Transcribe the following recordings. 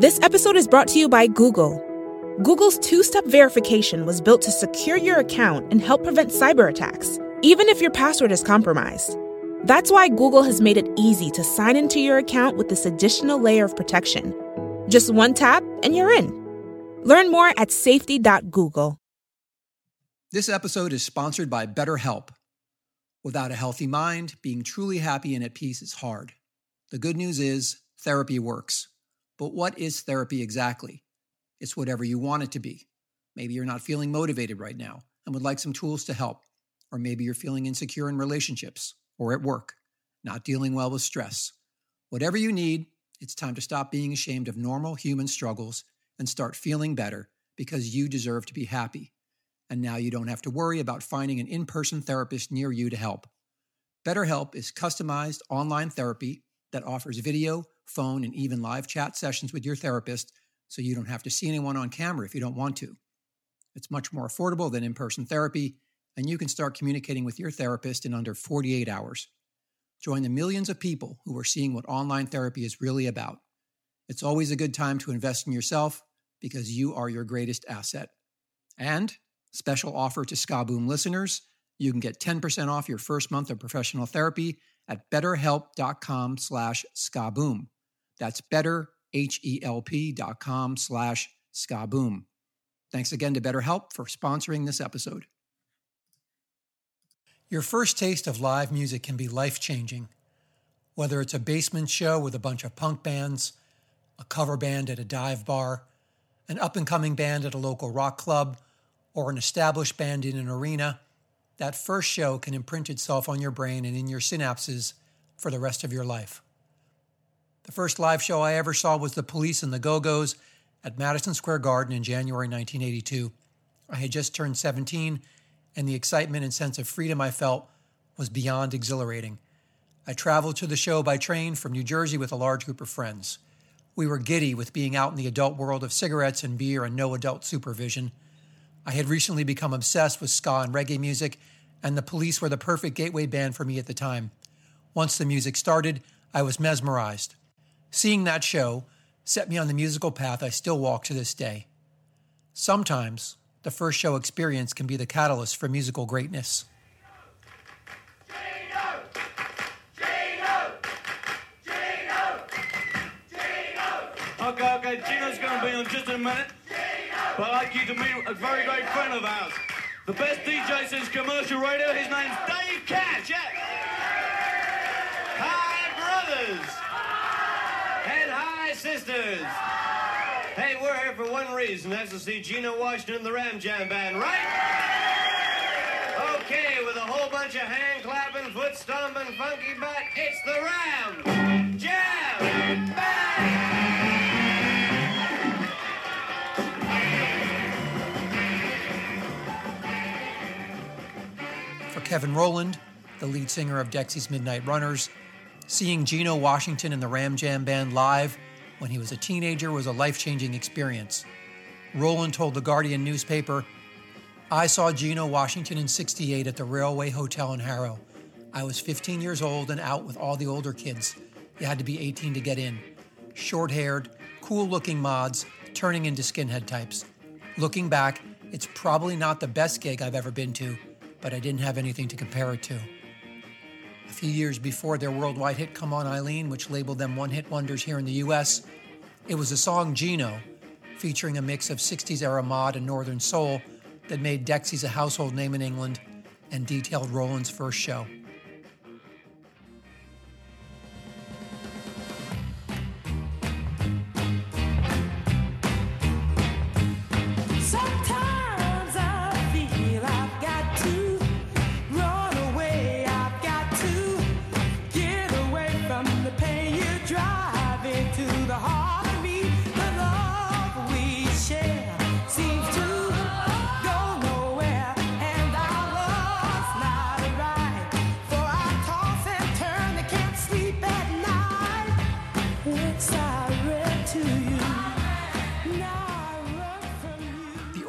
This episode is brought to you by Google. Google's two step verification was built to secure your account and help prevent cyber attacks, even if your password is compromised. That's why Google has made it easy to sign into your account with this additional layer of protection. Just one tap and you're in. Learn more at safety.google. This episode is sponsored by BetterHelp. Without a healthy mind, being truly happy and at peace is hard. The good news is therapy works. But what is therapy exactly? It's whatever you want it to be. Maybe you're not feeling motivated right now and would like some tools to help. Or maybe you're feeling insecure in relationships or at work, not dealing well with stress. Whatever you need, it's time to stop being ashamed of normal human struggles and start feeling better because you deserve to be happy. And now you don't have to worry about finding an in person therapist near you to help. BetterHelp is customized online therapy that offers video, phone, and even live chat sessions with your therapist so you don't have to see anyone on camera if you don't want to. It's much more affordable than in person therapy, and you can start communicating with your therapist in under 48 hours. Join the millions of people who are seeing what online therapy is really about. It's always a good time to invest in yourself because you are your greatest asset. And special offer to Skaboom listeners, you can get 10% off your first month of professional therapy at betterhelp.com slash skaboom. That's betterhelp.com slash skaboom. Thanks again to BetterHelp for sponsoring this episode. Your first taste of live music can be life changing. Whether it's a basement show with a bunch of punk bands, a cover band at a dive bar, an up and coming band at a local rock club, or an established band in an arena, that first show can imprint itself on your brain and in your synapses for the rest of your life. The first live show I ever saw was The Police and the Go Go's at Madison Square Garden in January 1982. I had just turned 17, and the excitement and sense of freedom I felt was beyond exhilarating. I traveled to the show by train from New Jersey with a large group of friends. We were giddy with being out in the adult world of cigarettes and beer and no adult supervision. I had recently become obsessed with ska and reggae music, and the police were the perfect gateway band for me at the time. Once the music started, I was mesmerized. Seeing that show set me on the musical path I still walk to this day. Sometimes, the first show experience can be the catalyst for musical greatness. Okay, okay, Geno's going to be on just in a minute. But I'd like you to meet a very great friend of ours. The best DJ since commercial radio. His name's Dave Cash. Yeah. Hi, brothers. Hi, sisters. Hey, we're here for one reason. That's to see Geno Washington and the Ram Jam Band, right? Okay, with a whole bunch of hand clapping, foot stomping, funky back, it's the Ram Jam Band. For Kevin Rowland, the lead singer of Dexy's Midnight Runners, seeing Geno Washington and the Ram Jam Band live when he was a teenager was a life changing experience. Rowland told the Guardian newspaper, I saw Geno Washington in 68 at the Railway Hotel in Harrow. I was 15 years old and out with all the older kids. You had to be 18 to get in. Short haired, cool looking mods turning into skinhead types. Looking back, it's probably not the best gig I've ever been to, but I didn't have anything to compare it to. A few years before their worldwide hit Come On Eileen, which labeled them one hit wonders here in the US, it was the song Geno, featuring a mix of 60s era mod and northern soul, that made Dexys a household name in England and detailed Rowland's first show.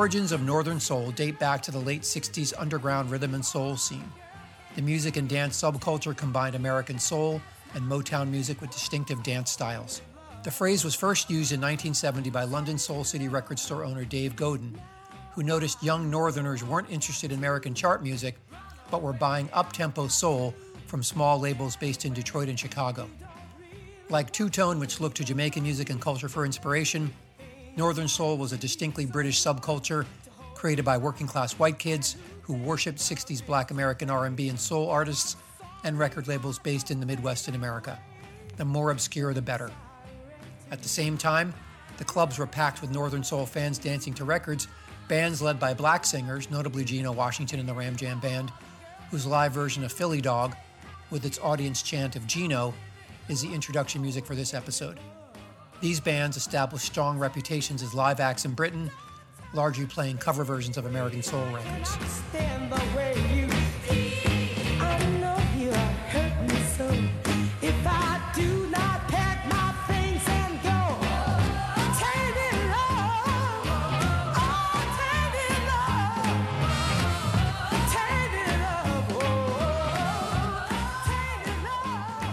Origins of Northern Soul date back to the late 60s underground rhythm and soul scene. The music and dance subculture combined American soul and Motown music with distinctive dance styles. The phrase was first used in 1970 by London Soul City record store owner Dave Godin, who noticed young Northerners weren't interested in American chart music, but were buying up-tempo soul from small labels based in Detroit and Chicago. Like Two Tone, which looked to Jamaican music and culture for inspiration, Northern Soul was a distinctly British subculture created by working-class white kids who worshipped 60s black American R&B and soul artists and record labels based in the Midwest in America. The more obscure, the better. At the same time, the clubs were packed with Northern Soul fans dancing to records, bands led by black singers, notably Geno Washington and the Ram Jam Band, whose live version of Philly Dog, with its audience chant of Geno, is the introduction music for this episode. These bands established strong reputations as live acts in Britain, largely playing cover versions of American soul records. Stand the way you I know you are hurting so. If I do not pack my things and go, turn it love, oh, turn it love, turn it love, oh, turn it love.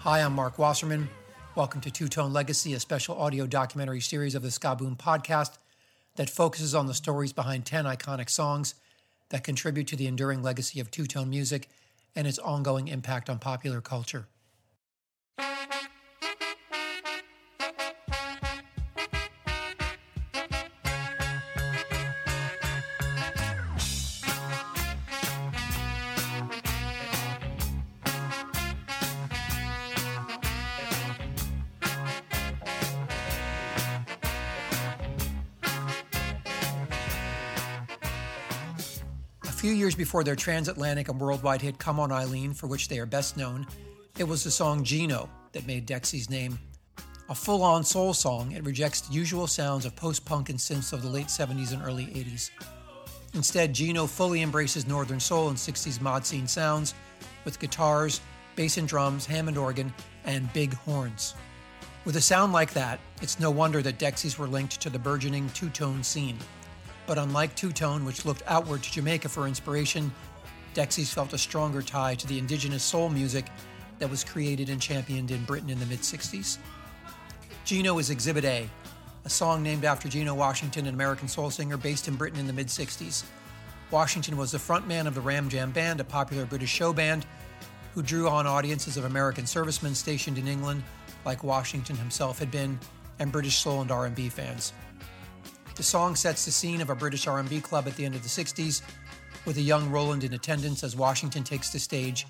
Hi, I'm Marc Wasserman. Welcome to Two Tone Legacy, a special audio documentary series of the Ska Boom podcast that focuses on the stories behind 10 iconic songs that contribute to the enduring legacy of two tone music and its ongoing impact on popular culture. Few years before their transatlantic and worldwide hit Come On Eileen, for which they are best known, it was the song Geno that made Dexy's name. A full on soul song, it rejects the usual sounds of post punk and synths of the late 70s and early 80s. Instead, Geno fully embraces Northern Soul and 60s mod scene sounds with guitars, bass and drums, Hammond organ, and big horns. With a sound like that, it's no wonder that Dexys were linked to the burgeoning two tone scene. But unlike Two Tone, which looked outward to Jamaica for inspiration, Dexys felt a stronger tie to the indigenous soul music that was created and championed in Britain in the mid 60s. Geno is Exhibit A, a song named after Geno Washington, an American soul singer based in Britain in the mid 60s. Washington was the frontman of the Ram Jam Band, a popular British show band who drew on audiences of American servicemen stationed in England, like Washington himself had been, and British soul and R&B fans. The song sets the scene of a British R&B club at the end of the 60s, with a young Rowland in attendance as Washington takes the stage,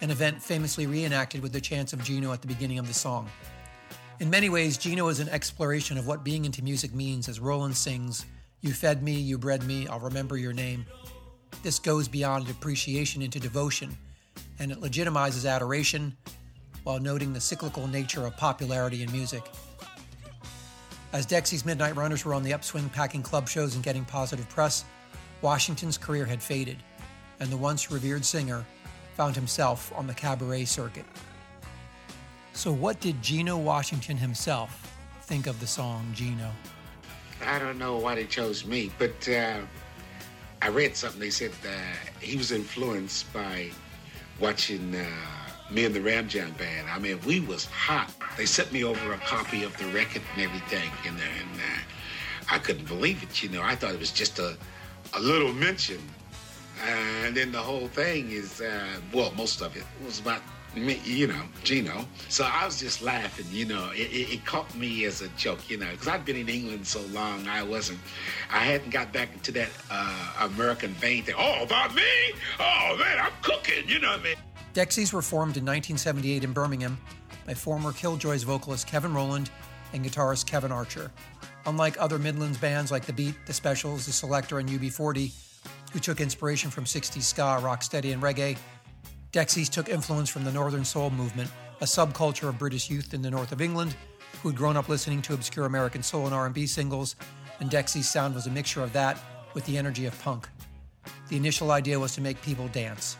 an event famously reenacted with the chants of Geno at the beginning of the song. In many ways, Geno is an exploration of what being into music means as Rowland sings, You fed me, you bred me, I'll remember your name. This goes beyond appreciation into devotion, and it legitimizes adoration while noting the cyclical nature of popularity in music. As Dexy's Midnight Runners were on the upswing packing club shows and getting positive press, Washington's career had faded, and the once revered singer found himself on the cabaret circuit. So, what did Geno Washington himself think of the song Geno? I don't know why they chose me, but uh, I read something. They said uh, he was influenced by watching uh, me and the Ram Jam Band. I mean, we was hot. They sent me over a copy of the record and everything, and, and uh, I couldn't believe it. You know, I thought it was just a, a little mention, and then the whole thing is, uh, well, most of it was about me, you know, Geno. So I was just laughing, you know. It, it, it caught me as a joke, you know, because I'd been in England so long, I wasn't, I hadn't got back into that uh, American vein thing. Oh, about me? Oh, man, I'm cooking, you know what I mean? Dexys were formed in 1978 in Birmingham by former Killjoys vocalist Kevin Rowland and guitarist Kevin Archer. Unlike other Midlands bands like The Beat, The Specials, The Selecter, and UB40, who took inspiration from 60s ska, rocksteady, and reggae, Dexys took influence from the Northern Soul movement, a subculture of British youth in the north of England who had grown up listening to obscure American soul and R&B singles, and Dexy's sound was a mixture of that with the energy of punk. The initial idea was to make people dance.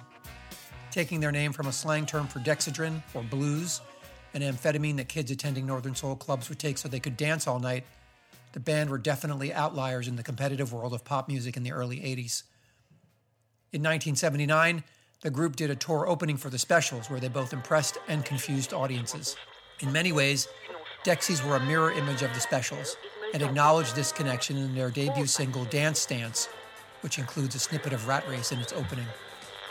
Taking their name from a slang term for dexedrine, or blues, an amphetamine that kids attending Northern Soul clubs would take so they could dance all night, the band were definitely outliers in the competitive world of pop music in the early 80s. In 1979, the group did a tour opening for the specials where they both impressed and confused audiences. In many ways, Dexys were a mirror image of the specials and acknowledged this connection in their debut single Dance Stance, which includes a snippet of Rat Race in its opening.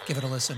Give it a listen.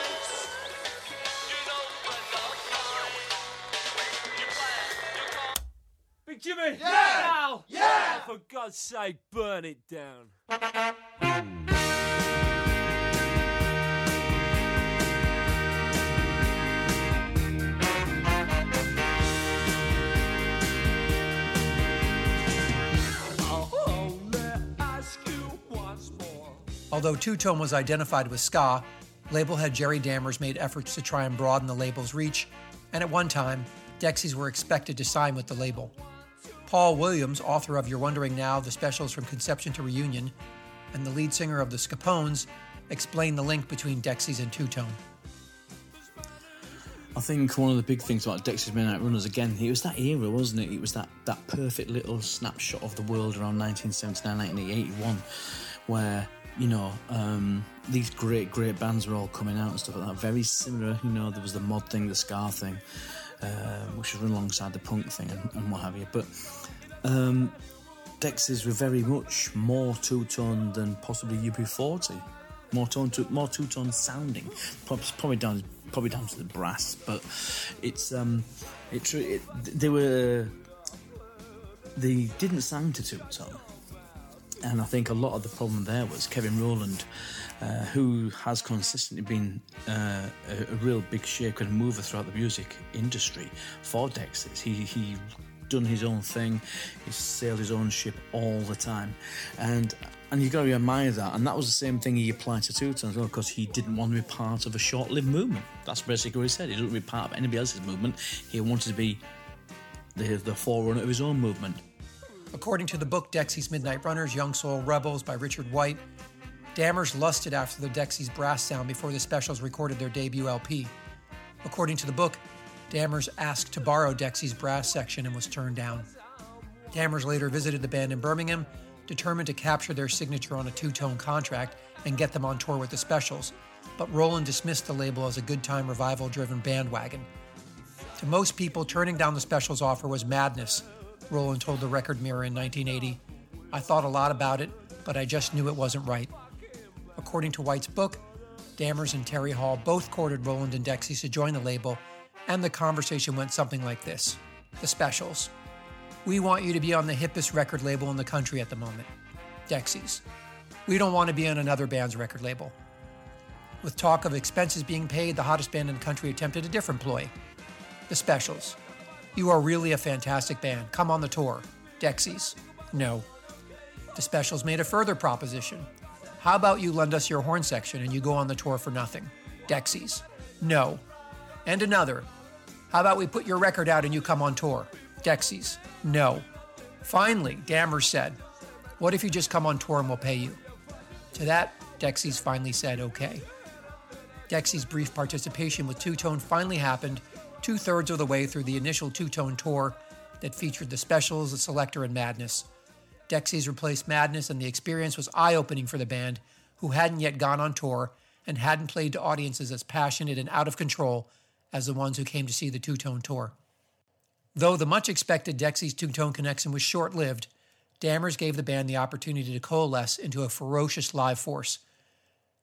Big Jimmy! Yeah! Yeah! For God's sake, burn it down. I'll only ask you once more. Although Two Tone was identified with ska, label head Jerry Dammers made efforts to try and broaden the label's reach, and at one time, Dexys were expected to sign with the label. Paul Williams, author of You're Wondering Now, The Specials from Conception to Reunion, and the lead singer of the Skapones, explained the link between Dexys and Two Tone. I think one of the big things about Dexter's Midnight Runners again, it was that era, wasn't it? It was that, that perfect little snapshot of the world around 1979, 1981, where you know um, these great, great bands were all coming out and stuff like that. Very similar, you know. There was the mod thing, the ska thing, um, which was run alongside the punk thing and, and what have you. But um, Dexys were very much more two tone than possibly UB40. More tone, to, more two tone sounding. Probably, probably down, probably down to the brass, but it's um, it, it they were they didn't sound to two tone, and I think a lot of the problem there was Kevin Rowland, uh, who has consistently been uh, a, a real big shaker and mover throughout the music industry for Dexys. He he done his own thing, he sailed his own ship all the time, and and you've got to admire that. And that was the same thing he applied to Two Tone as well, because he didn't want to be part of a short-lived movement. That's basically what he said. He didn't want to be part of anybody else's movement. He wanted to be the the forerunner of his own movement. According to the book Dexys Midnight Runners, Young Soul Rebels by Richard White, Dammers lusted after the Dexys brass sound before the Specials recorded their debut LP. According to the book, Dammers asked to borrow Dexys brass section and was turned down. Dammers later visited the band in Birmingham, determined to capture their signature on a two tone contract and get them on tour with the Specials, but Rowland dismissed the label as a good time revival driven bandwagon. To most people, turning down the Specials offer was madness, Rowland told the Record Mirror in 1980. I thought a lot about it, but I just knew it wasn't right. According to White's book, Dammers and Terry Hall both courted Rowland and Dexys to join the label, and the conversation went something like this The Specials. We want you to be on the hippest record label in the country at the moment. Dexys. We don't want to be on another band's record label. With talk of expenses being paid, the hottest band in the country attempted a different ploy. The Specials. You are really a fantastic band. Come on the tour. Dexys. No. The Specials made a further proposition. How about you lend us your horn section and you go on the tour for nothing? Dexys. No. And another. How about we put your record out and you come on tour? Dexys. No. Finally, Dammers said, What if you just come on tour and we'll pay you? To that, Dexys finally said, Okay. Dexy's brief participation with Two Tone finally happened two thirds of the way through the initial Two Tone tour that featured the specials, the Selecter, and Madness. Dexys replaced Madness, and the experience was eye opening for the band, who hadn't yet gone on tour and hadn't played to audiences as passionate and out of control as the ones who came to see the Two Tone tour. Though the much expected Dexys Two Tone connection was short lived, Dammers gave the band the opportunity to coalesce into a ferocious live force.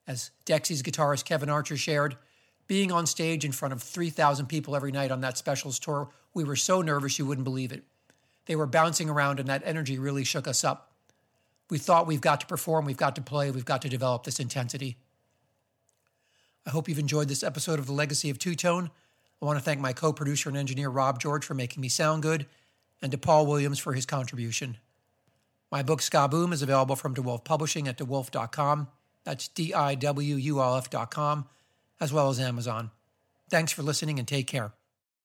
As Dexys guitarist Kevin Archer shared, being on stage in front of 3,000 people every night on that specials tour, we were so nervous you wouldn't believe it. They were bouncing around, and that energy really shook us up. We thought we've got to perform, we've got to play, we've got to develop this intensity. I hope you've enjoyed this episode of The Legacy of Two Tone. I want to thank my co producer and engineer Rob George for making me sound good, and to Paul Williams for his contribution. My book Ska Boom is available from DiWulf Publishing at DiWulf.com. That's D I W U L F.com, as well as Amazon. Thanks for listening and take care.